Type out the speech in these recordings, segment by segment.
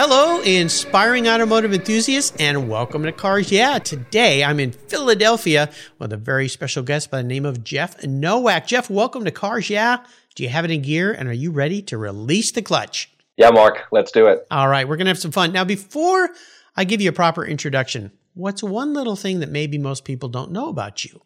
Hello, inspiring automotive enthusiasts, and welcome to Cars Yeah. Today I'm in Philadelphia with a very special guest by the name of Jeff Nowak. Jeff, welcome to Cars Yeah. Do you have it in gear and are you ready to release the clutch? Yeah, Mark, let's do it. All right, we're going to have some fun. Now, before I give you a proper introduction, what's one little thing that maybe most people don't know about you?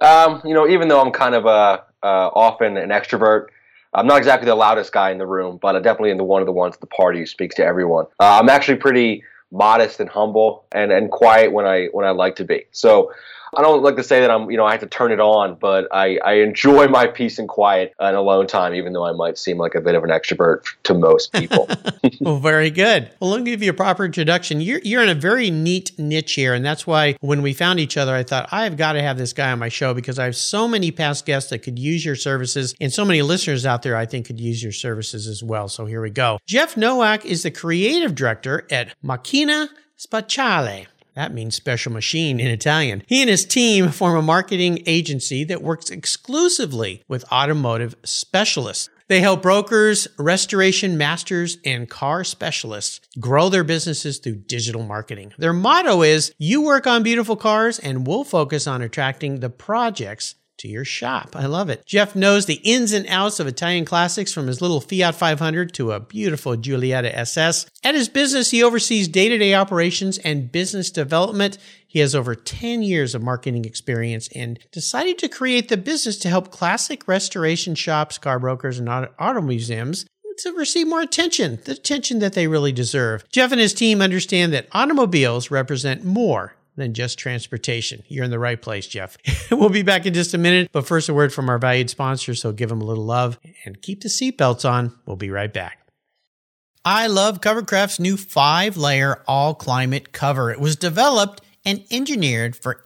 Um, you know, even though I'm kind of a, uh, often an extrovert, I'm not exactly the loudest guy in the room, but I'm definitely in the one of the ones at the party who speaks to everyone. Uh, I'm actually pretty modest and humble and, and quiet when I when I like to be. So I don't like to say that I'm, you know, I have to turn it on, but I, I enjoy my peace and quiet and alone time, even though I might seem like a bit of an extrovert to most people. well, very good. Well, let me give you a proper introduction. You're, you're in a very neat niche here. And that's why when we found each other, I thought, I've got to have this guy on my show because I have so many past guests that could use your services and so many listeners out there I think could use your services as well. So here we go. Jeff Nowak is the creative director at Macchina Speciale. That means special machine in Italian. He and his team form a marketing agency that works exclusively with automotive specialists. They help brokers, restoration masters, and car specialists grow their businesses through digital marketing. Their motto is You work on beautiful cars, and we'll focus on attracting the projects to your shop. I love it. Jeff knows the ins and outs of Italian classics from his little Fiat 500 to a beautiful Giulietta SS. At his business, he oversees day to day operations and business development. He has over 10 years of marketing experience and decided to create the business to help classic restoration shops, car brokers, and auto museums to receive more attention, the attention that they really deserve. Jeff and his team understand that automobiles represent more than just transportation. You're in the right place, Jeff. we'll be back in just a minute, but first a word from our valued sponsor, so give them a little love and keep the seatbelts on. We'll be right back. I love Covercraft's new five layer all climate cover. It was developed and engineered for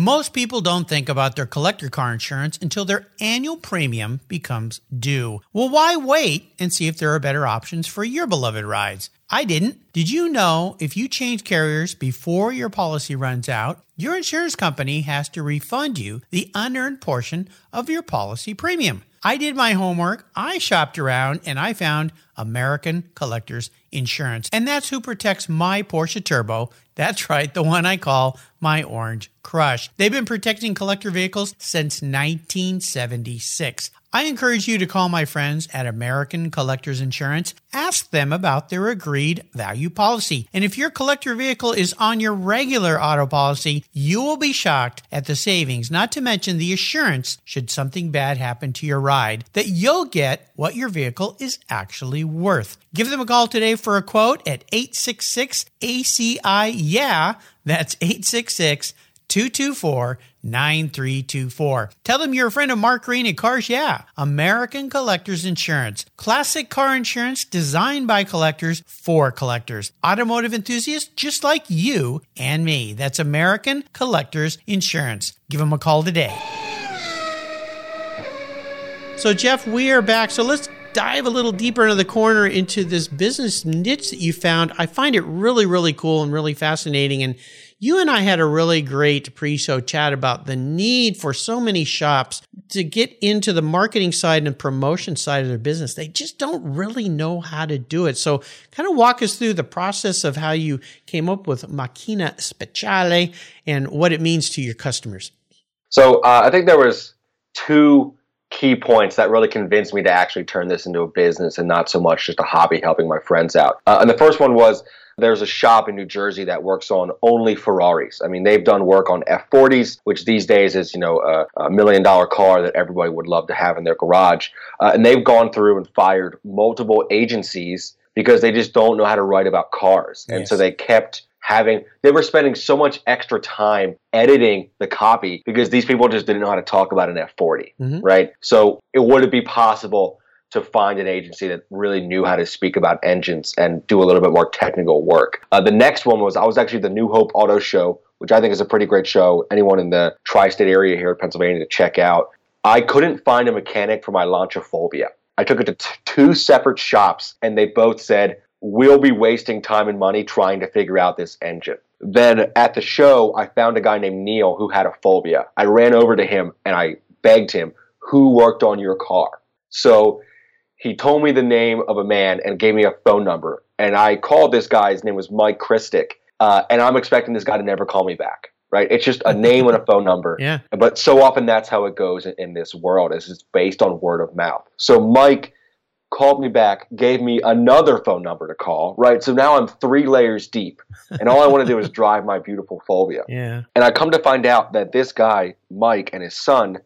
Most people don't think about their collector car insurance until their annual premium becomes due. Well, why wait and see if there are better options for your beloved rides? I didn't. Did you know if you change carriers before your policy runs out, your insurance company has to refund you the unearned portion of your policy premium? I did my homework, I shopped around, and I found American Collectors Insurance. And that's who protects my Porsche Turbo. That's right, the one I call my Orange Crush. They've been protecting collector vehicles since 1976. I encourage you to call my friends at American Collectors Insurance. Ask them about their agreed value policy. And if your collector vehicle is on your regular auto policy, you will be shocked at the savings, not to mention the assurance should something bad happen to your ride that you'll get what your vehicle is actually worth. Give them a call today for a quote at 866 ACI Yeah. That's 866 224 9324. Tell them you're a friend of Mark Green at Cars Yeah, American Collectors Insurance. Classic car insurance designed by collectors for collectors. Automotive enthusiasts just like you and me. That's American Collectors Insurance. Give them a call today. So, Jeff, we are back. So, let's dive a little deeper into the corner into this business niche that you found. I find it really, really cool and really fascinating. And you and I had a really great pre show chat about the need for so many shops to get into the marketing side and promotion side of their business. They just don't really know how to do it. So, kind of walk us through the process of how you came up with Macchina Speciale and what it means to your customers. So, uh, I think there was two key points that really convinced me to actually turn this into a business and not so much just a hobby helping my friends out. Uh, and the first one was there's a shop in New Jersey that works on only Ferraris. I mean, they've done work on F40s, which these days is, you know, a, a million dollar car that everybody would love to have in their garage. Uh, and they've gone through and fired multiple agencies because they just don't know how to write about cars. And so they kept having they were spending so much extra time editing the copy because these people just didn't know how to talk about an F40, Mhm. right? So it wouldn't be possible to find an agency that really knew how to speak about engines and do a little bit more technical work. Uh, the next one was I was actually the New Hope Auto Show, which I think is a pretty great show. Anyone in the tri-state area here in Pennsylvania to check out. I couldn't find a mechanic for my Lancia Fulvia. I took it to t- two separate shops, and they both said we'll be wasting time and money trying to figure out this engine. Then at the show, I found a guy named Neil who had a Fulvia. I ran over to him and I begged him, Who worked on your car? So he told me the name of a man and gave me a phone number. And I called this guy. His name was Mike Christic. Uh, and I'm expecting this guy to never call me back. Right? It's just a name and a phone number. Yeah. But so often that's how it goes in, in this world. Is it's based on word of mouth. So Mike called me back, gave me another phone number to call. Right. So now I'm three layers deep, and all I want to do is drive my beautiful Fulvia. Yeah. And I come to find out that this guy, Mike, and his son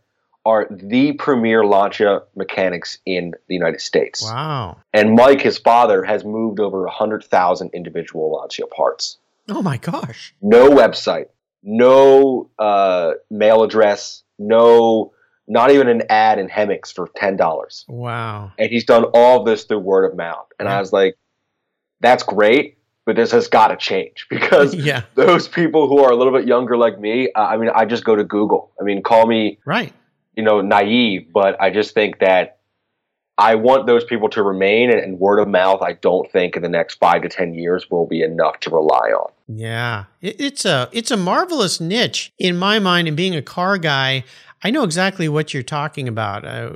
are the premier Lancia mechanics in the United States. Wow. And Mike, his father, has moved over 100,000 individual Lancia parts. Oh my gosh. No website, no uh, mail address, no, not even an ad in Hemmings for $10. Wow. And he's done all of this through word of mouth. And I was like, that's great, but this has got to change because yeah. those people who are a little bit younger like me, uh, I mean, I just go to Google. I mean, call me, Right. you know, naive, but I just think that I want those people to remain, and, and word of mouth, I don't think in the next five to ten years will be enough to rely on. Yeah, it, it's a it's a marvelous niche in my mind. And being a car guy, I know exactly what you're talking about. Uh,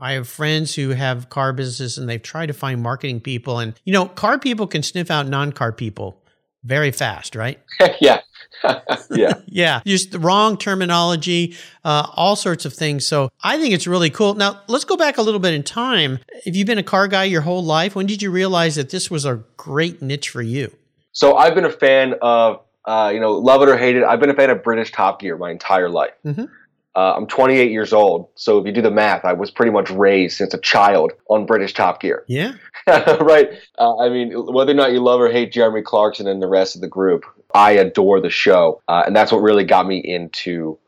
I have friends who have car businesses, and they've tried to find marketing people, and you know, car people can sniff out non-car people very fast, right? yeah, yeah. Yeah, just the wrong terminology, uh, all sorts of things. So I think it's really cool. Now let's go back a little bit in time. If you've been a car guy your whole life, when did you realize that this was a great niche for you? So I've been a fan of, uh, you know, love it or hate it. I've been a fan of British Top Gear my entire life. Mhm. Uh, I'm 28 years old, so if you do the math, I was pretty much raised since a child on British Top Gear. Yeah. right? Uh, I mean, whether or not you love or hate Jeremy Clarkson and the rest of the group, I adore the show, uh, and that's what really got me into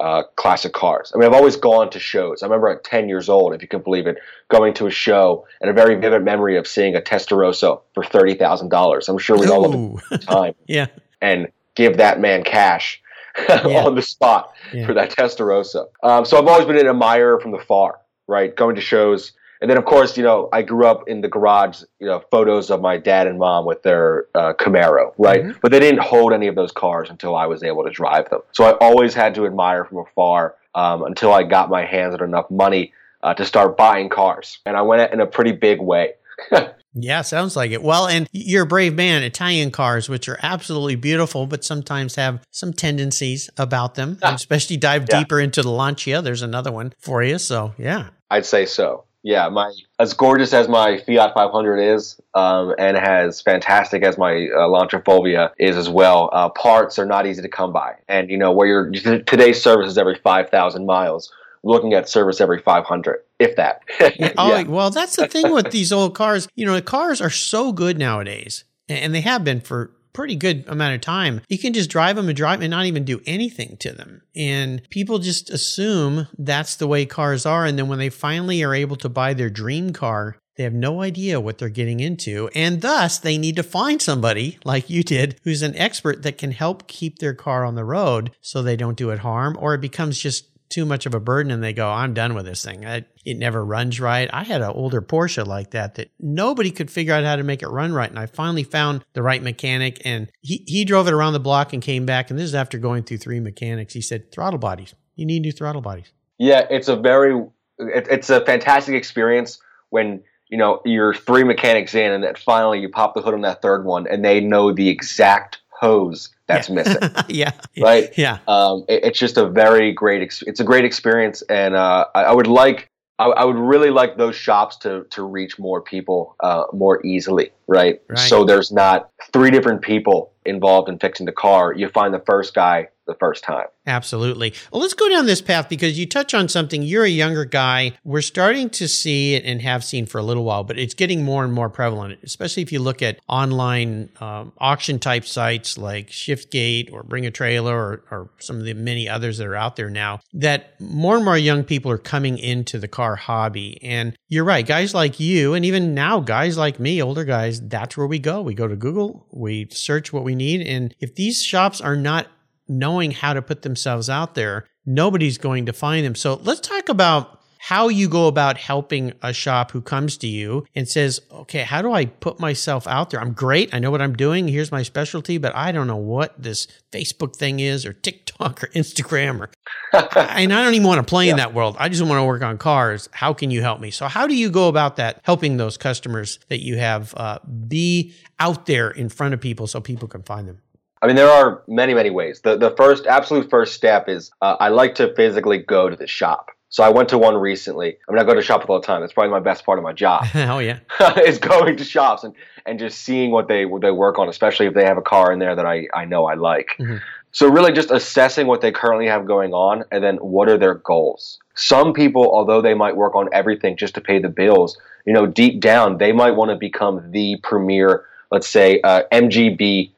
uh, classic cars. I mean, I've always gone to shows. I remember at 10 years old, if you can believe it, going to a show and a very vivid memory of seeing a Testarossa for thirty thousand dollars. I'm sure we'd all love Ooh. the time yeah. and give that man cash on the spot Yeah. for that Testarossa. Um, so I've always been an admirer from the far, right? Going to shows. And then, of course, you know, I grew up in the garage, you know, photos of my dad and mom with their uh, Camaro, right? Mhm. But they didn't hold any of those cars until I was able to drive them. So I always had to admire from afar um, until I got my hands on enough money uh, to start buying cars. And I went in a pretty big way. Yeah, sounds like it. Well, and you're a brave man. Italian cars, which are absolutely beautiful, but sometimes have some tendencies about them. Especially dive Yeah. deeper into the Lancia. There's another one for you. So, yeah. I'd say so. Yeah, my as gorgeous as my Fiat 500 is, um, and as fantastic as my uh, Lancia Fulvia is as well. Uh, parts are not easy to come by, and you know where your today's service is every 5,000 miles. We're looking at service every 500, if that. Oh, yeah, Oh, well, that's the thing with these old cars. You know, the cars are so good nowadays, and they have been for pretty good amount of time. You can just drive them and drive and not even do anything to them. And people just assume that's the way cars are. And then when they finally are able to buy their dream car, they have no idea what they're getting into. And thus, they need to find somebody like you did who's an expert that can help keep their car on the road so they don't do it harm or it becomes just too much of a burden and they go, I'm done with this thing. I, it never runs right. I had an older Porsche like that that nobody could figure out how to make it run right. And I finally found the right mechanic and he, he drove it around the block and came back. And this is after going through three mechanics. He said, throttle bodies. You need new throttle bodies. Yeah, it's a very, it, it's a fantastic experience when you know you're three mechanics in, and then finally you pop the hood on that third one, and they know the exact hose that's yeah. missing. yeah. Right. Yeah. Um, it, it's just a very great. Ex- it's a great experience, and uh, I, I, would like. I, I, would really like those shops to to reach more people uh, more easily, right? right? So there's not three different people involved in fixing the car. You find the first guy the first time. Absolutely. Well, let's go down this path because you touch on something. You're a younger guy. We're starting to see and have seen for a little while, but it's getting more and more prevalent, especially if you look at online um, auction type sites like Shiftgate or Bring a Trailer or, or some of the many others that are out there now. That more and more young people are coming into the car hobby. And you're right, guys like you, and even now, guys like me, older guys, that's where we go. We go to Google, we search what we need. And if these shops are not knowing how to put themselves out there, nobody's going to find them. So let's talk about how you go about helping a shop who comes to you and says, okay, how do I put myself out there? I'm great. I know what I'm doing. Here's my specialty, but I don't know what this Facebook thing is or TikTok or Instagram or, and I don't even want to play yeah. in that world. I just want to work on cars. How can you help me? So how do you go about that? Helping those customers that you have uh, be out there in front of people so people can find them. I mean, there are many, many ways. The the first, absolute first step is uh, I like to physically go to the shop. So I went to one recently. I mean, I go to shops all the time. That's probably my best part of my job. oh yeah, is going to shops and, and just seeing what they what they work on, especially if they have a car in there that I I know I like. Mm-hmm. So really, just assessing what they currently have going on, and then what are their goals. Some people, although they might work on everything just to pay the bills, you know, deep down they might want to become the premier, let's say, uh, MGB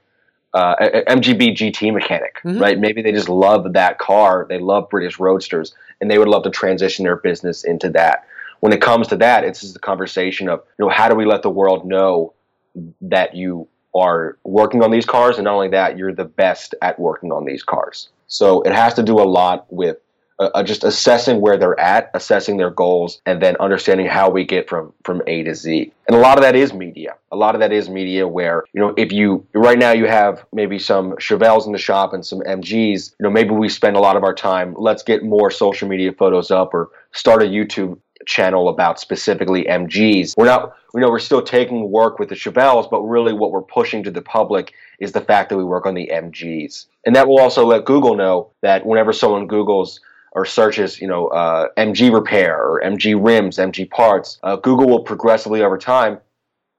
uh, MGB GT mechanic, mm-hmm. right? Maybe they just love that car. They love British Roadsters, and they would love to transition their business into that. When it comes to that, it's just a conversation of, you know, how do we let the world know that you are working on these cars, and not only that, you're the best at working on these cars. So it has to do a lot with uh, just assessing where they're at, assessing their goals, and then understanding how we get from from A to Z. And a lot of that is media. A lot of that is media where you know if you right now you have maybe some Chevelles in the shop and some MGs. You know maybe we spend a lot of our time. Let's get more social media photos up or start a YouTube channel about specifically MGs. We're not, you know, we're still taking work with the Chevelles, but really what we're pushing to the public is the fact that we work on the MGs. And that will also let Google know that whenever someone Googles or searches, you know, uh, MG repair or MG rims, MG parts, uh, Google will progressively over time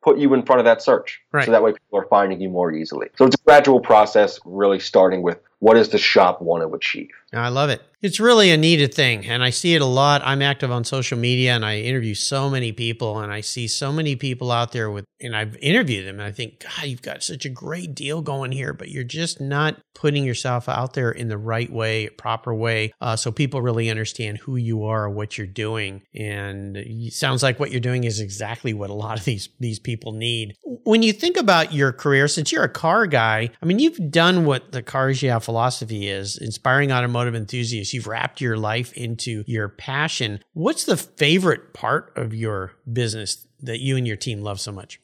put you in front of that search. Right. So that way people are finding you more easily. So it's a gradual process, really starting with what does the shop want to achieve. I love it. It's really a needed thing, and I see it a lot. I'm active on social media, and I interview so many people, and I see so many people out there with, and I've interviewed them, and I think, God, you've got such a great deal going here, but you're just not putting yourself out there in the right way, proper way, uh, so people really understand who you are, what you're doing, and it sounds like what you're doing is exactly what a lot of these these people need. When you think about your career, since you're a car guy, I mean, you've done what the Cars Yeah philosophy is, inspiring automotive enthusiasts you've wrapped your life into your passion. What's the favorite part of your business that you and your team love so much?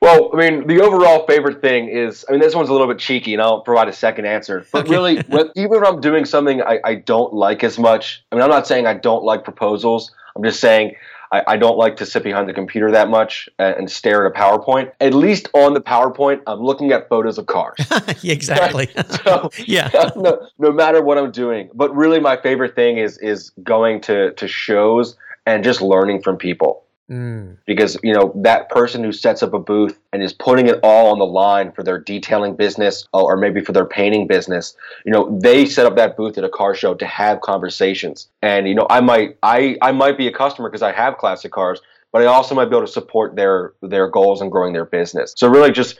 Well, I mean, the overall favorite thing is, I mean, this one's a little bit cheeky, and I'll provide a second answer. But okay. really, even if I'm doing something I, I don't like as much, I mean, I'm not saying I don't like proposals. I'm just saying I, I, don't like to sit behind the computer that much and, and, stare at a PowerPoint. At least on the PowerPoint, I'm looking at photos of cars. exactly. so yeah, no, no matter what I'm doing. But really, my favorite thing is is going to to shows and just learning from people. Mm. Because you know that person who sets up a booth and is putting it all on the line for their detailing business or maybe for their painting business, you know they set up that booth at a car show to have conversations. And you know I might I I might be a customer because I have classic cars, but I also might be able to support their their goals and growing their business. So really just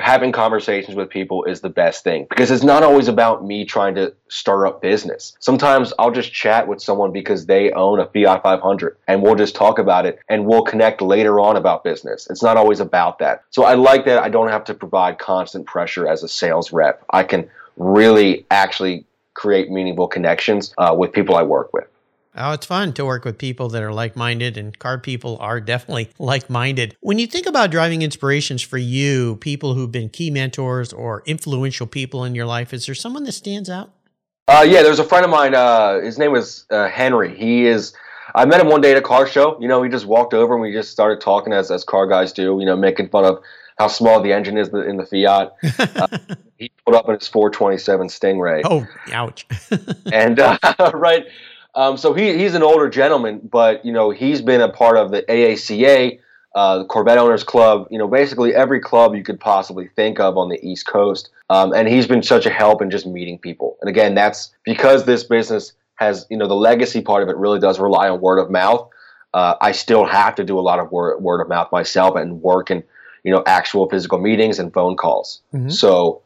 having conversations with people is the best thing because it's not always about me trying to start up business. Sometimes I'll just chat with someone because they own a Fiat 500 and we'll just talk about it and we'll connect later on about business. It's not always about that. So I like that I don't have to provide constant pressure as a sales rep. I can really actually create meaningful connections uh, with people I work with. Oh, it's fun to work with people that are like minded, and car people are definitely like minded. When you think about driving inspirations for you, people who've been key mentors or influential people in your life, is there someone that stands out? Uh, yeah, there's a friend of mine. Uh, his name was uh, Henry. He is. I met him one day at a car show. You know, he just walked over and we just started talking as as car guys do. You know, making fun of how small the engine is in the Fiat. Uh, he pulled up in his 427 Stingray. Oh, ouch! and uh, right, um, so he he's an older gentleman, but you know he's been a part of the AACA, uh, the Corvette Owners Club. You know, basically every club you could possibly think of on the East Coast. Um, and he's been such a help in just meeting people. And again, that's because this business has you know the legacy part of it really does rely on word of mouth. Uh, I still have to do a lot of word, word of mouth myself and work in you know actual physical meetings and phone calls. Mm-hmm. So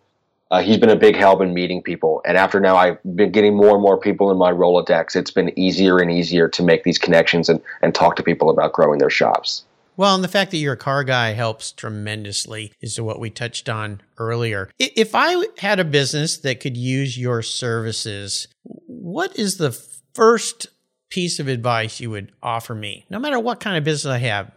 uh, he's been a big help in meeting people. And after now, I've been getting more and more people in my Rolodex. It's been easier and easier to make these connections and, and talk to people about growing their shops. Well, and the fact that you're a car guy helps tremendously is what we touched on earlier. If I had a business that could use your services, what is the first piece of advice you would offer me, no matter what kind of business I have?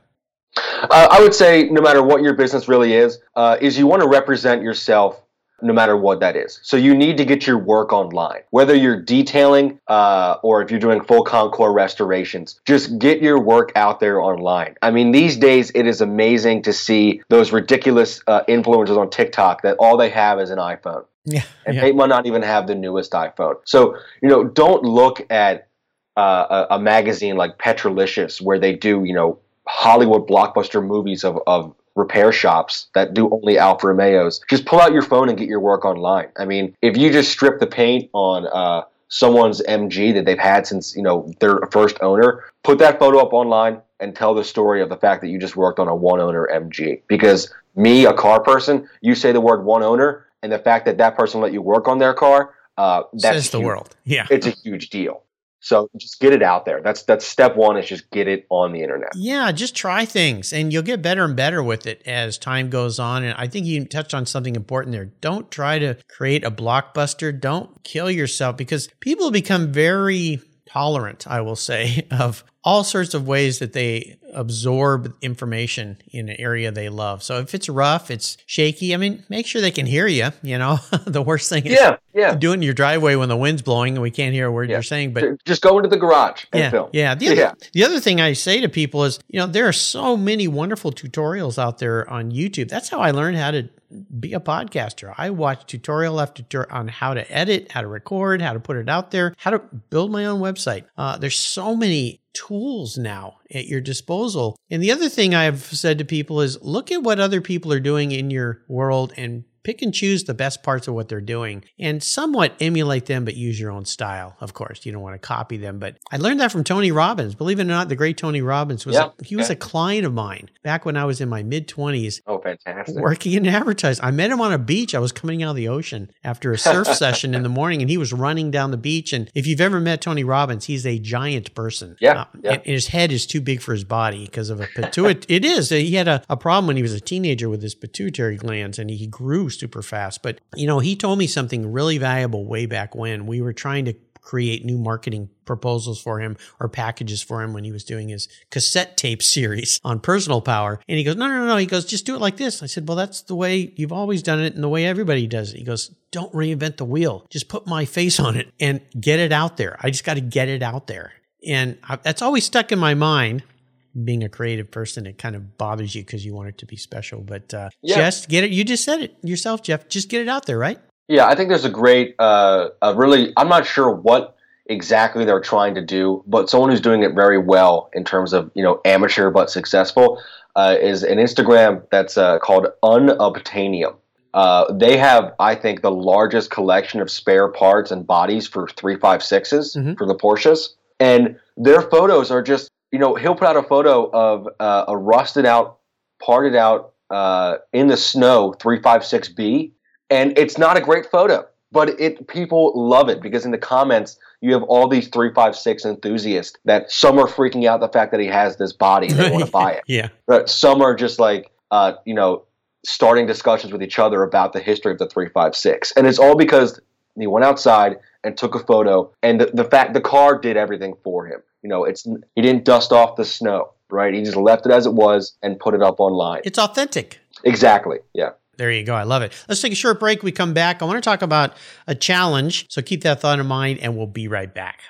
Uh, I would say, no matter what your business really is, uh, is you want to represent yourself no matter what that is. So you need to get your work online, whether you're detailing uh, or if you're doing full Concours restorations. Just get your work out there online. I mean, these days it is amazing to see those ridiculous uh, influencers on TikTok that all they have is an iPhone. Yeah, and yeah. they might not even have the newest iPhone. So you know, don't look at uh, a, a magazine like Petrolicious where they do you know Hollywood blockbuster movies of, of repair shops that do only Alfa Romeos. Just pull out your phone and get your work online. I mean, if you just strip the paint on uh, someone's MG that they've had since you know their first owner, put that photo up online and tell the story of the fact that you just worked on a one owner MG. Because me, a car person, you say the word one owner, and the fact that that person let you work on their car, uh, that's Says the huge. world. Yeah, it's a huge deal. So just get it out there. That's that's step one. Is just get it on the internet. Yeah, just try things, and you'll get better and better with it as time goes on. And I think you touched on something important there. Don't try to create a blockbuster. Don't kill yourself because people become very tolerant, I will say, of all sorts of ways that they absorb information in an area they love. So if it's rough, it's shaky, I mean, make sure they can hear you. You know, the worst thing is yeah, yeah. doing your driveway when the wind's blowing and we can't hear a word Yeah. you're saying. But just go into the garage and yeah, film. yeah. The other, Yeah. the other thing I say to people is, you know, there are so many wonderful tutorials out there on YouTube. That's how I learned how to be a podcaster. I watch tutorial after tutorial on how to edit, how to record, how to put it out there, how to build my own website. Uh, there's so many tools now at your disposal. And the other thing I've said to people is look at what other people are doing in your world and pick and choose the best parts of what they're doing and somewhat emulate them, but use your own style. Of course, you don't want to copy them. But I learned that from Tony Robbins. Believe it or not, the great Tony Robbins was Yeah, a, he was a client of mine back when I was in my mid twenties Oh, fantastic. working in advertising. I met him on a beach. I was coming out of the ocean after a surf session in the morning, and he was running down the beach. And if you've ever met Tony Robbins, he's a giant person. Yeah, Uh, yeah. And his head is too big for his body because of a pituitary. it is. He had a, a problem when he was a teenager with his pituitary glands, and he grew super fast. But you know, he told me something really valuable way back when we were trying to create new marketing proposals for him or packages for him when he was doing his cassette tape series on personal power. And he goes, no, no, no. He goes, just do it like this. I said, well, that's the way you've always done it and the way everybody does it. He goes, don't reinvent the wheel. Just put my face on it and get it out there. I just got to get it out there. And I, that's always stuck in my mind. Being a creative person, it kind of bothers you because you want it to be special. But uh, Yeah. just get it. You just said it yourself, Jeff. Just get it out there, right? Yeah, I think there's a great, uh, a really, I'm not sure what exactly they're trying to do, but someone who's doing it very well in terms of, you know, amateur but successful uh, is an Instagram that's uh, called Unobtainium. Uh, they have, I think, the largest collection of spare parts and bodies for 356s Mhm. for the Porsches. And their photos are just, you know, he'll put out a photo of uh, a rusted out, parted out, uh, in the snow 356B and it's not a great photo but it people love it because in the comments you have all these 356 enthusiasts that some are freaking out the fact that he has this body and they want to buy it Yeah. but some are just like uh, you know starting discussions with each other about the history of the 356 and it's all because he went outside and took a photo. And the, the fact the car did everything for him. You know, it's he didn't dust off the snow, right? He just left it as it was and put it up online. It's authentic. Exactly. Yeah. There you go. I love it. Let's take a short break. We come back. I want to talk about a challenge. So keep that thought in mind and we'll be right back.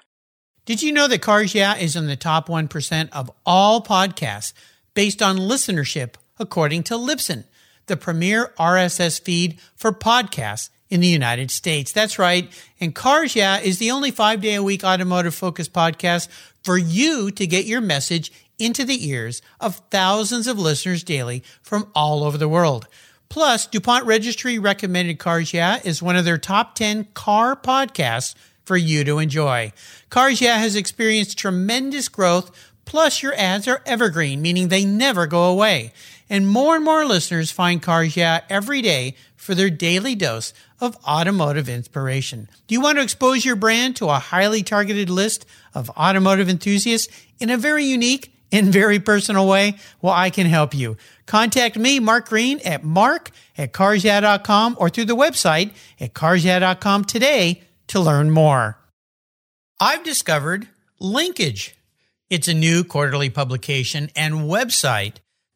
Did you know that Cars Yeah is in the top 1% of all podcasts based on listenership, according to Libsyn, the premier RSS feed for podcasts in the United States? That's right. And Cars Yeah is the only five day a week automotive focused podcast for you to get your message into the ears of thousands of listeners daily from all over the world. Plus, DuPont Registry recommended Cars Yeah is one of their top 10 car podcasts for you to enjoy. Cars Yeah has experienced tremendous growth, plus your ads are evergreen, meaning they never go away. And more and more listeners find Cars Yeah every day for their daily dose of automotive inspiration. Do you want to expose your brand to a highly targeted list of automotive enthusiasts in a very unique in very personal way? Well, I can help you. Contact me, Mark Green, at mark at carsyeah.com or through the website at carsyeah.com today to learn more. I've discovered Linkage. It's a new quarterly publication and website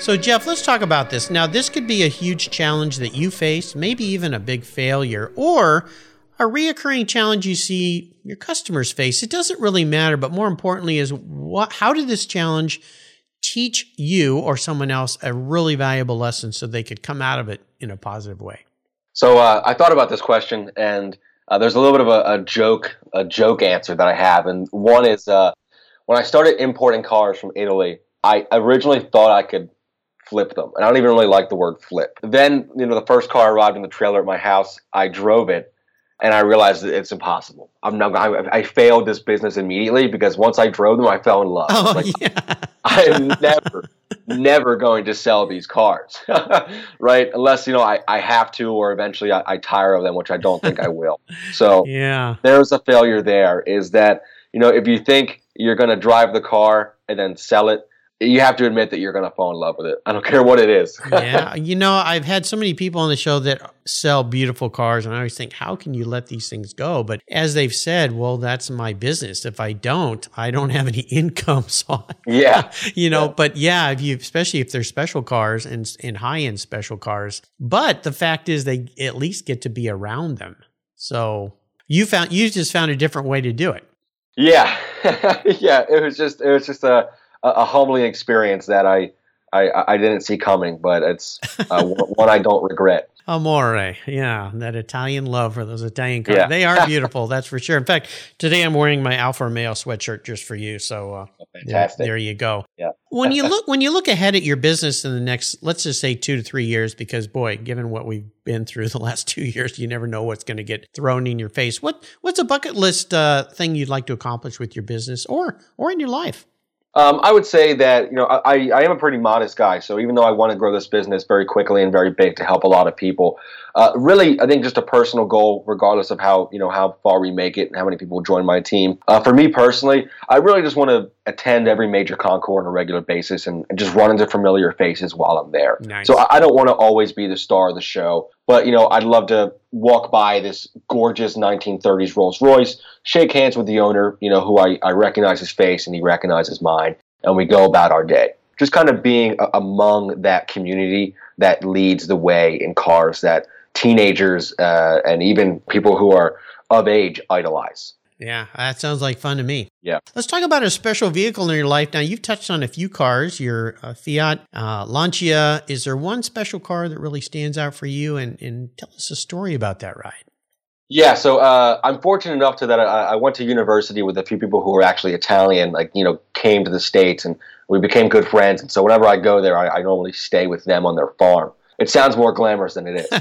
So, Jeff, let's talk about this. Now, this could be a huge challenge that you face, maybe even a big failure, or a reoccurring challenge you see your customers face. It doesn't really matter, but more importantly, is what, how did this challenge teach you or someone else a really valuable lesson so they could come out of it in a positive way? So, uh, I thought about this question, and uh, there's a little bit of a, a, joke, a joke answer that I have, and one is uh, when I started importing cars from Italy, I originally thought I could flip them. And I don't even really like the word flip. Then, you know, the first car arrived in the trailer at my house. I drove it and I realized that it's impossible. I'm not, I, I failed this business immediately because once I drove them, I fell in love. Oh, like, yeah. I am never, never going to sell these cars, right? Unless, you know, I, I have to, or eventually I, I tire of them, which I don't think I will. So yeah, there's a failure there is that, you know, if you think you're going to drive the car and then sell it, you have to admit that you're going to fall in love with it. I don't care what it is. yeah. You know, I've had so many people on the show that sell beautiful cars, and I always think, how can you let these things go? But as they've said, well, that's my business. If I don't, I don't have any income. So, yeah. you know, yeah. but yeah, if you, especially if they're special cars and, and high end special cars. But the fact is, they at least get to be around them. So you found, you just found a different way to do it. Yeah. yeah. It was just, it was just a, a, a humbling experience that I, I, I didn't see coming, but it's uh, one I don't regret. Amore, yeah, that Italian love for those Italian cars. Yeah. They are beautiful, that's for sure. In fact, today I'm wearing my Alfa Romeo sweatshirt just for you. So, uh, fantastic. There, there you go. Yeah. when you look when you look ahead at your business in the next, let's just say two to three years, because boy, given what we've been through the last two years, you never know what's going to get thrown in your face. What what's a bucket list uh, thing you'd like to accomplish with your business or or in your life? Um, I would say that you know I, I am a pretty modest guy, so even though I want to grow this business very quickly and very big to help a lot of people, uh, really I think just a personal goal, regardless of how you know how far we make it and how many people join my team. Uh, for me personally, I really just want to attend every major concours on a regular basis and, and, just run into familiar faces while I'm there. Nice. So I, I don't want to always be the star of the show, but you know I'd love to walk by this gorgeous 1930s Rolls Royce, shake hands with the owner, you know who I, I recognize his face and he recognizes mine, and we go about our day. Just kind of being a, among that community that leads the way in cars that teenagers uh, and even people who are of age idolize. Yeah, that sounds like fun to me. Yeah. Let's talk about a special vehicle in your life. Now, you've touched on a few cars, your uh, Fiat uh, Lancia. Is there one special car that really stands out for you? And, and tell us a story about that ride. Yeah, so uh, I'm fortunate enough to that I, I went to university with a few people who were actually Italian, like you know, came to the states, and we became good friends. And so whenever I go there, I, I normally stay with them on their farm. It sounds more glamorous than it is.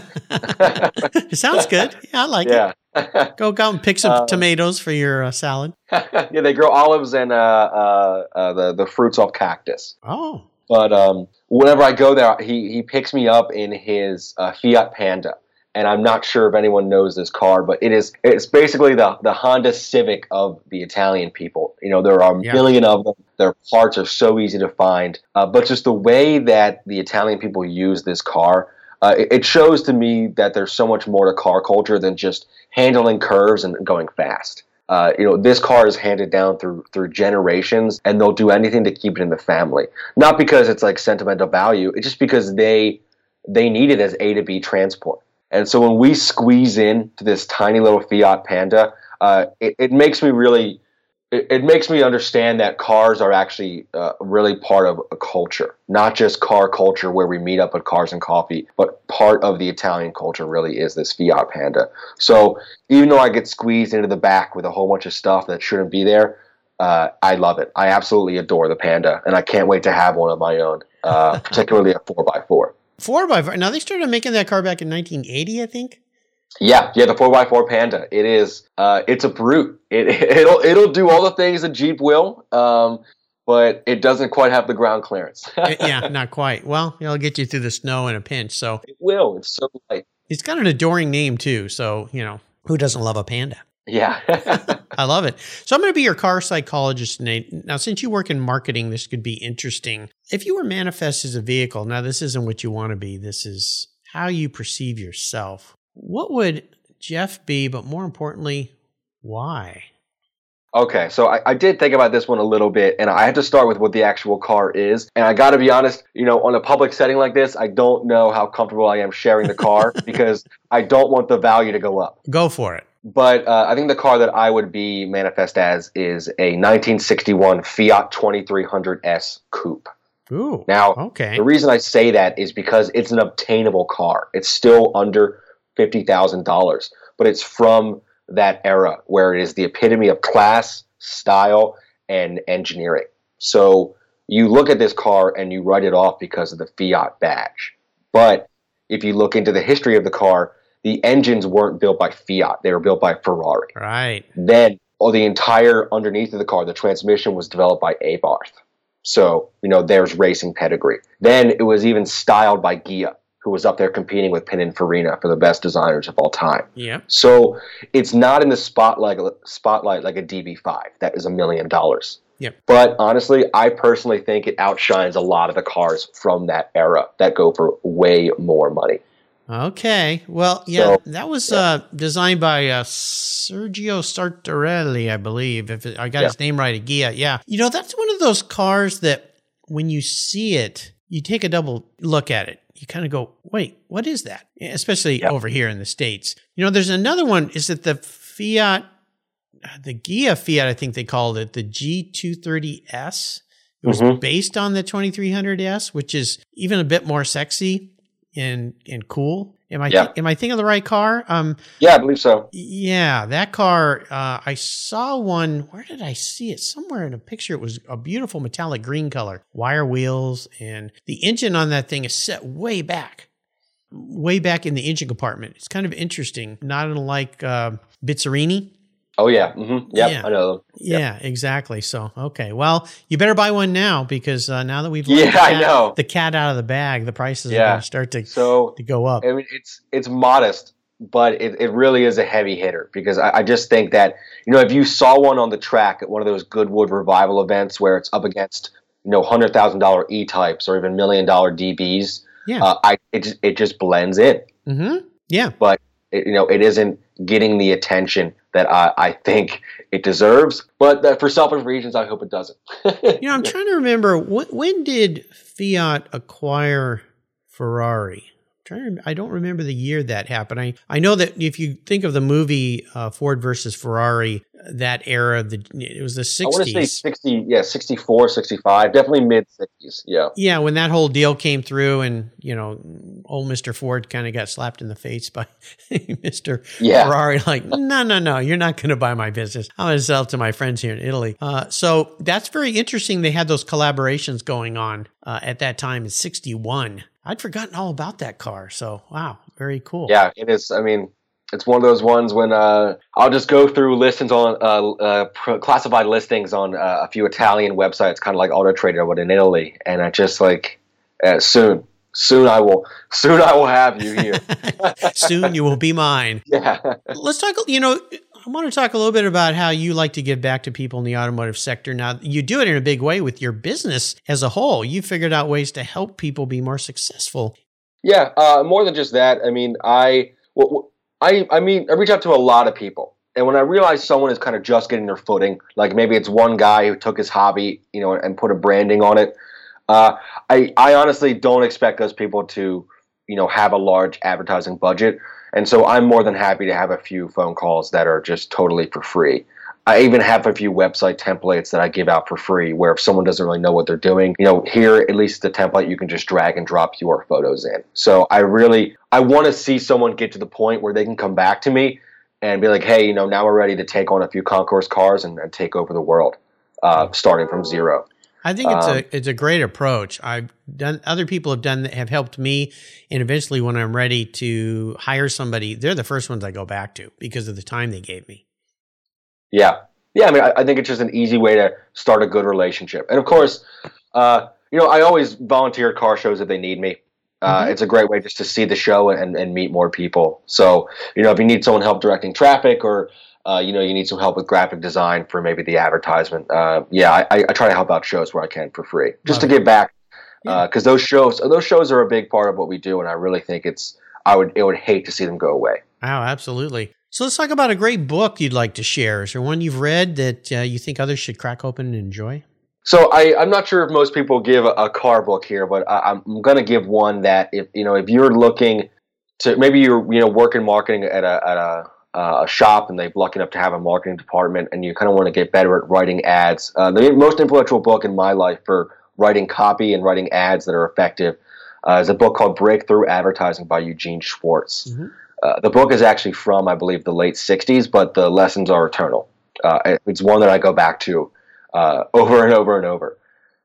it sounds good. Yeah, I like yeah. it. Go out and pick some Uh, tomatoes for your uh, salad. yeah, they grow olives and uh, uh, uh, the the fruits off cactus. Oh, But um, whenever I go there, he he picks me up in his uh, Fiat Panda, and I'm not sure if anyone knows this car, but it is it's basically the the Honda Civic of the Italian people. You know, there are a Yeah. million of them. Their parts are so easy to find, uh, but just the way that the Italian people use this car. Uh, it, shows to me that there's so much more to car culture than just handling curves and going fast. Uh, you know, this car is handed down through through generations, and they'll do anything to keep it in the family. Not because it's like sentimental value; it's just because they they need it as A to B transport. And so when we squeeze in to this tiny little Fiat Panda, uh, it, it makes me really it, it makes me understand that cars are actually uh, really part of a culture, not just car culture where we meet up at cars and coffee, but part of the Italian culture really is this Fiat Panda. So even though I get squeezed into the back with a whole bunch of stuff that shouldn't be there, uh, I love it. I absolutely adore the Panda, and I can't wait to have one of my own, uh, particularly a four x four. four by four. Now they started making that car back in 1980, I think. Yeah, yeah, the four x four Panda. It is. Uh, it's a brute. It it'll it'll do all the things a Jeep will, um, but it doesn't quite have the ground clearance. Yeah, not quite. Well, it'll get you through the snow in a pinch. So it will. It's so light. it's got an adoring name too. So you know who doesn't love a panda? Yeah. I love it. So I'm going to be your car psychologist today. Now, since you work in marketing, this could be interesting. If you were manifest as a vehicle, now this isn't what you want to be. This is how you perceive yourself. What would Jeff be? But more importantly, why? Okay, so I, I did think about this one a little bit, and I had to start with what the actual car is. And I got to be honest, you know, on a public setting like this, I don't know how comfortable I am sharing the car because I don't want the value to go up. Go for it. But uh, I think the car that I would be manifest as is a 1961 Fiat 2300S Coupe. Ooh. Now, okay. The reason I say that is because it's an obtainable car. It's still under fifty thousand dollars, but it's from that era where it is the epitome of class, style, and engineering. So you look at this car and you write it off because of the Fiat badge. But if you look into the history of the car, the engines weren't built by Fiat; they were built by Ferrari. Right. Then, all the entire underneath of the car, the transmission was developed by Abarth. So, you know, there's racing pedigree. Then it was even styled by Ghia, who was up there competing with Pininfarina for the best designers of all time. Yep. So it's not in the spotlight spotlight like a DB5 that is a million dollars. Yep. But honestly, I personally think it outshines a lot of the cars from that era that go for way more money. Okay. Well, yeah, So- that was uh, designed by uh, Sergio Sartorelli, I believe. If it, I got Yeah. his name right, a Ghia. Yeah. You know, that's one of those cars that when you see it, you take a double look at it. You kind of go, wait, what is that? Especially Yeah. over here in the States. You know, there's another one. Is it the Fiat, the Ghia Fiat, I think they called it, the G230S? It was Mhm. based on the 2300S, which is even a bit more sexy and and cool. Am I Yeah. am I thinking of the right car? Um, Yeah, I believe so. yeah, that car. Uh, I saw one. Where did I see it? Somewhere in a picture. It was a beautiful metallic green color, wire wheels, and the engine on that thing is set way back, way back in the engine compartment. It's kind of interesting, not unlike uh, Bizzarrini. Oh yeah. hmm Yep, Yeah. I know them. Yep. Yeah, exactly. So, okay. Well, you better buy one now because uh, now that we've Yeah, the I cat- know. the cat out of the bag, the prices are Yeah. going to start to, So to go up. I mean, it's it's modest, but it, it really is a heavy hitter because I, I just think that you know if you saw one on the track at one of those Goodwood revival events where it's up against you know hundred thousand dollar E types or even million dollar DBs, Yeah. uh, I it just, it just blends in. mm-hmm. Yeah. It, you know, it isn't getting the attention that I, I think it deserves, but that for selfish reasons, I hope it doesn't. You know, I'm trying to remember wh- when did Fiat acquire Ferrari? I don't remember the year that happened. I, I know that if you think of the movie uh, Ford versus Ferrari, that era of the it was the 60s. I want to say 60 yeah, 64, 65, definitely mid 60s. Yeah. Yeah, when that whole deal came through and, you know, old Mr. Ford kind of got slapped in the face by Mr. Yeah. Ferrari like, "No, no, no, you're not going to buy my business. I'm going to sell it to my friends here in Italy." Uh, so that's very interesting they had those collaborations going on uh, at that time in 61. I'd forgotten all about that car. So, wow, very cool. Yeah, it is. I mean, it's one of those ones when uh, I'll just go through listings on uh, uh, classified listings on uh, a few Italian websites, kind of like Auto Trader, but in Italy, and I just like uh, soon, soon I will, soon I will have you here. soon you will be mine. Yeah. Let's talk. You know, I want to talk a little bit about how you like to give back to people in the automotive sector. Now, you do it in a big way with your business as a whole. You figured out ways to help people be more successful. Yeah, uh, more than just that. I mean, I. Well, I, I mean, I reach out to a lot of people. And when I realize someone is kind of just getting their footing, like maybe it's one guy who took his hobby, you know, and put a branding on it, uh, I, I honestly don't expect those people to, you know, have a large advertising budget. And so I'm more than happy to have a few phone calls that are just totally for free. I even have a few website templates that I give out for free where if someone doesn't really know what they're doing, you know, here at least the template you can just drag and drop your photos in. So I really I want to see someone get to the point where they can come back to me and be like, hey, you know, now we're ready to take on a few concours cars and, and take over the world, uh, starting from zero. I think it's um, a it's a great approach. I've done other people have done that have helped me, and eventually when I'm ready to hire somebody, they're the first ones I go back to because of the time they gave me. Yeah, yeah. I mean, I, I, think it's just an easy way to start a good relationship. And of course, uh, you know, I always volunteer at car shows if they need me. Uh, mm-hmm. It's a great way just to see the show and, and meet more people. So, you know, if you need someone help directing traffic or uh, you know, you need some help with graphic design for maybe the advertisement. Uh, yeah, I, I, try to help out shows where I can for free, just Love to give back, because yeah. Uh, those shows those shows are a big part of what we do, and I really think it's I would it would hate to see them go away. Wow, absolutely. So let's talk about a great book you'd like to share. Is there one you've read that uh, you think others should crack open and enjoy? So I, am not sure if most people give a, a car book here, but I, am going to give one that if you know if you're looking to maybe you're you know working marketing at a at a, uh, a shop and they're lucky enough to have a marketing department and you kind of want to get better at writing ads. Uh, the most influential book in my life for writing copy and writing ads that are effective uh, is a book called Breakthrough Advertising by Eugene Schwartz. Mm-hmm. Uh, the book is actually from, I believe, the late 60s, but the lessons are eternal. Uh, it's one that I go back to uh, over and over and over.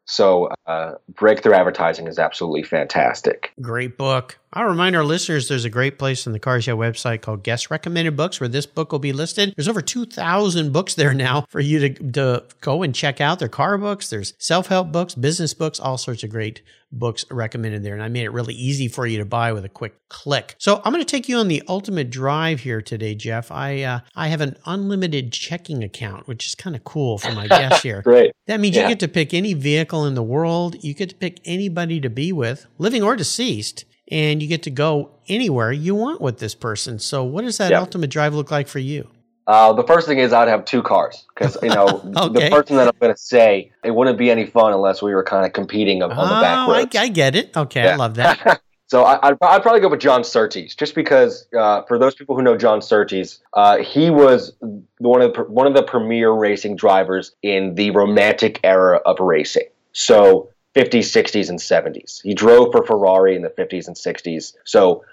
So, uh, breakthrough advertising is absolutely fantastic. Great book. I'll remind our listeners there's a great place on the Cars Yeah website called Guest Recommended Books where this book will be listed. There's over 2,000 books there now for you to, to go and check out. There are car books, there's self help books, business books, all sorts of great books recommended there. And I made it really easy for you to buy with a quick click. So I'm going to take you on the ultimate drive here today, Jeff. I uh, I have an unlimited checking account, which is kind of cool for my guests here. Great. That means yeah. you get to pick any vehicle in the world. You get to pick anybody to be with, living or deceased and you get to go anywhere you want with this person. So, what does that yep. ultimate drive look like for you? Uh, the first thing is I'd have two cars because you know okay. the person that I'm going to say it wouldn't be any fun unless we were kind of competing on, oh, the back oh, roads. I, I get it. Okay, yeah. I love that. so I, would I'd probably go with John Surtees, just because uh, for those people who know John Surtees, uh, he was one of the, one of the premier racing drivers in the romantic era of racing. So 50s, 60s, and 70s. He drove for Ferrari in the 50s and 60s. So,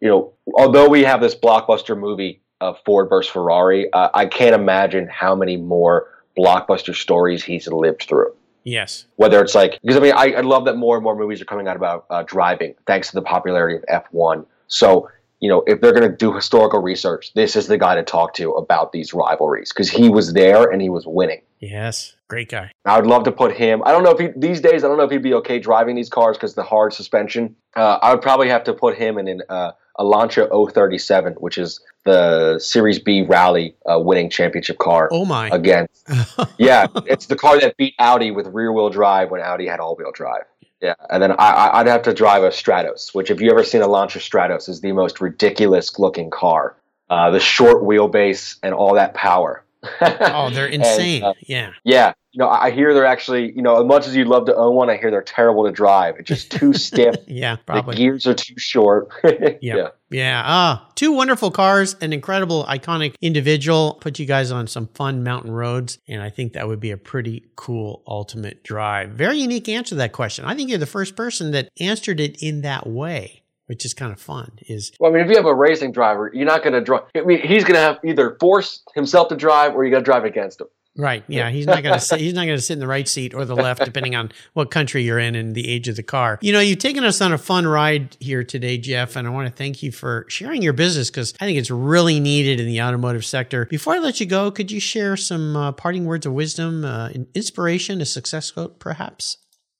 you know, although we have this blockbuster movie of Ford versus Ferrari, uh, I can't imagine how many more blockbuster stories he's lived through. Yes. Whether it's like, because I mean, I, I love that more and more movies are coming out about uh, driving thanks to the popularity of F1. So, you know, if they're going to do historical research, this is the guy to talk to about these rivalries because he was there and he was winning. Yes, great guy. I would love to put him. I don't know if he, these days. I don't know if he'd be okay driving these cars because the hard suspension. Uh, I would probably have to put him in an uh, a Lancia 037, which is the Series B Rally uh, winning championship car. Oh my! Again, yeah, it's the car that beat Audi with rear wheel drive when Audi had all wheel drive. Yeah, and then I, would have to drive a Stratos, which if you ever seen a Lancia Stratos, is the most ridiculous looking car. Uh, the short wheelbase and all that power oh, they're insane. And, uh, yeah. Yeah. You know, I hear they're actually, you know, as much as you'd love to own one, I hear they're terrible to drive. It's just too stiff. yeah, The probably. gears are too short. Yeah. Yeah. Ah, two wonderful cars, an incredible, iconic individual. Put you guys on some fun mountain roads. And I think that would be a pretty cool ultimate drive. Very unique answer to that question. I think you're the first person that answered it in that way, which is kind of fun. Is Well, I mean, if you have a racing driver, you're not going to drive. I mean, he's going to have either force himself to drive or you got to drive against him. right. Yeah. He's not gonna sit he's not gonna sit in the right seat or the left, depending on what country you're in and the age of the car. You know, you've taken us on a fun ride here today, Jeff, and I want to thank you for sharing your business because I think it's really needed in the automotive sector. Before I let you go, could you share some uh, parting words of wisdom, uh, inspiration, a success quote, perhaps?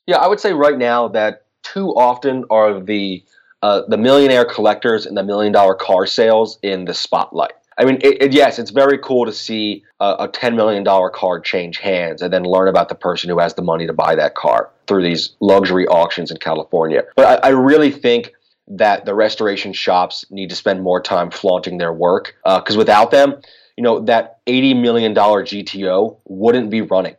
Yeah, I would say right now that too often are the uh, the millionaire collectors and the million dollar car sales in the spotlight. I mean, it, it, yes, it's very cool to see a, a ten million dollar car change hands and then learn about the person who has the money to buy that car through these luxury auctions in California. But I, I really think that the restoration shops need to spend more time flaunting their work because without them, you know, that eighty million dollar GTO wouldn't be running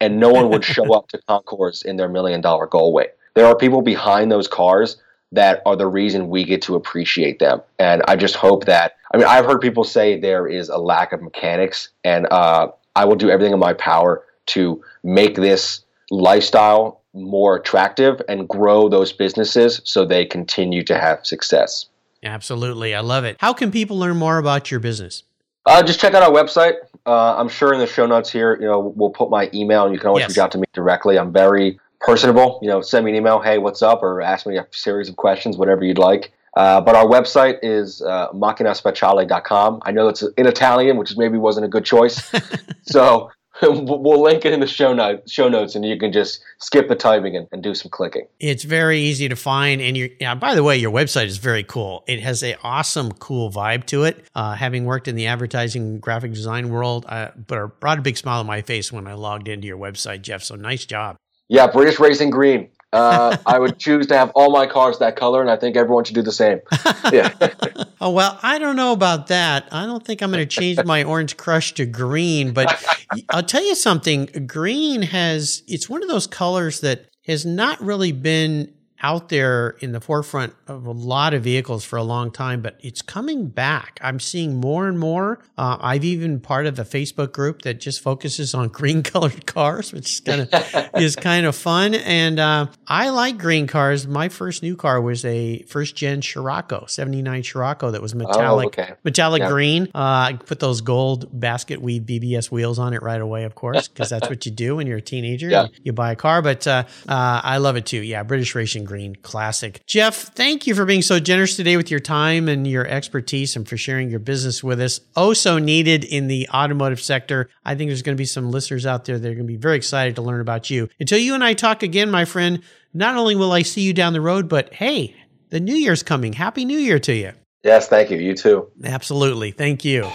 and no one would show up to concours in their million dollar Gullwing. There are people behind those cars that are the reason we get to appreciate them. And I just hope that, I mean, I've heard people say there is a lack of mechanics, and uh, I will do everything in my power to make this lifestyle more attractive and grow those businesses so they continue to have success. Absolutely. I love it. How can people learn more about your business? Uh, just check out our website. Uh, I'm sure in the show notes here, you know, we'll put my email, and you can always Yes. reach out to me directly. I'm very personable. You know, send me an email, hey, what's up, or ask me a series of questions, whatever you'd like. Uh, but our website is uh, macchinaspeciale.com. I know it's in Italian, which maybe wasn't a good choice. so we'll link it in the show, note, show notes, and you can just skip the typing and, and do some clicking. It's very easy to find, and you. Yeah, by the way, your website is very cool. It has a awesome, cool vibe to it. Uh, having worked in the advertising, graphic design world, uh, but it brought a big smile on my face when I logged into your website, Jeff. So nice job. Yeah, British Racing Green. Uh, I would choose to have all my cars that color, and I think everyone should do the same. Yeah. Oh well, I don't know about that. I don't think I'm going to change my orange crush to green, but I'll tell you something. Green has it's one of those colors that has not really been out there in the forefront of a lot of vehicles for a long time, but it's coming back. I'm seeing more and more. Uh, I've even part of a Facebook group that just focuses on green colored cars, which is kind of is kind of fun. And uh, I like green cars. My first new car was a first gen Scirocco, 79 Scirocco that was metallic, okay. metallic Yeah. green. Uh, I put those gold basket weave BBS wheels on it right away, of course, because that's what you do when you're a teenager. Yeah. You, you buy a car, but uh, uh, I love it too. Yeah, British Racing Green, classic. Jeff, thank you for being so generous today with your time and your expertise and for sharing your business with us. Oh, so needed in the automotive sector. I think there's going to be some listeners out there that are going to be very excited to learn about you. Until you and I talk again, my friend, not only will I see you down the road, but hey, the new year's coming. Happy New Year to you. yes, thank you. You too. Absolutely. Thank you.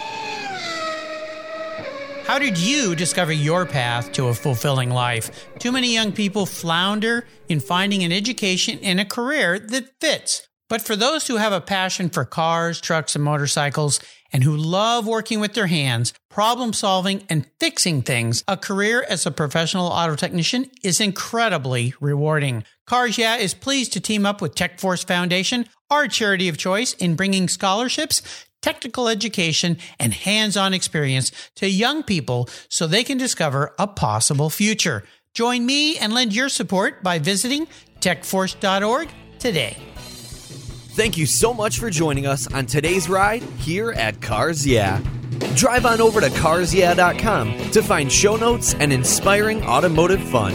How did you discover your path to a fulfilling life? Too many young people flounder in finding an education and a career that fits. But for those who have a passion for cars, trucks, and motorcycles, and who love working with their hands, problem solving, and fixing things, a career as a professional auto technician is incredibly rewarding. Cars Yeah is pleased to team up with TechForce Foundation, our charity of choice, in bringing scholarships, technical education, and hands on experience to young people so they can discover a possible future. Join me and lend your support by visiting techforce.org today. Thank you so much for joining us on today's ride here at Cars Yeah. Drive on over to carsyeah.com to find show notes and inspiring automotive fun.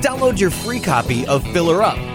Download your free copy of Filler Up,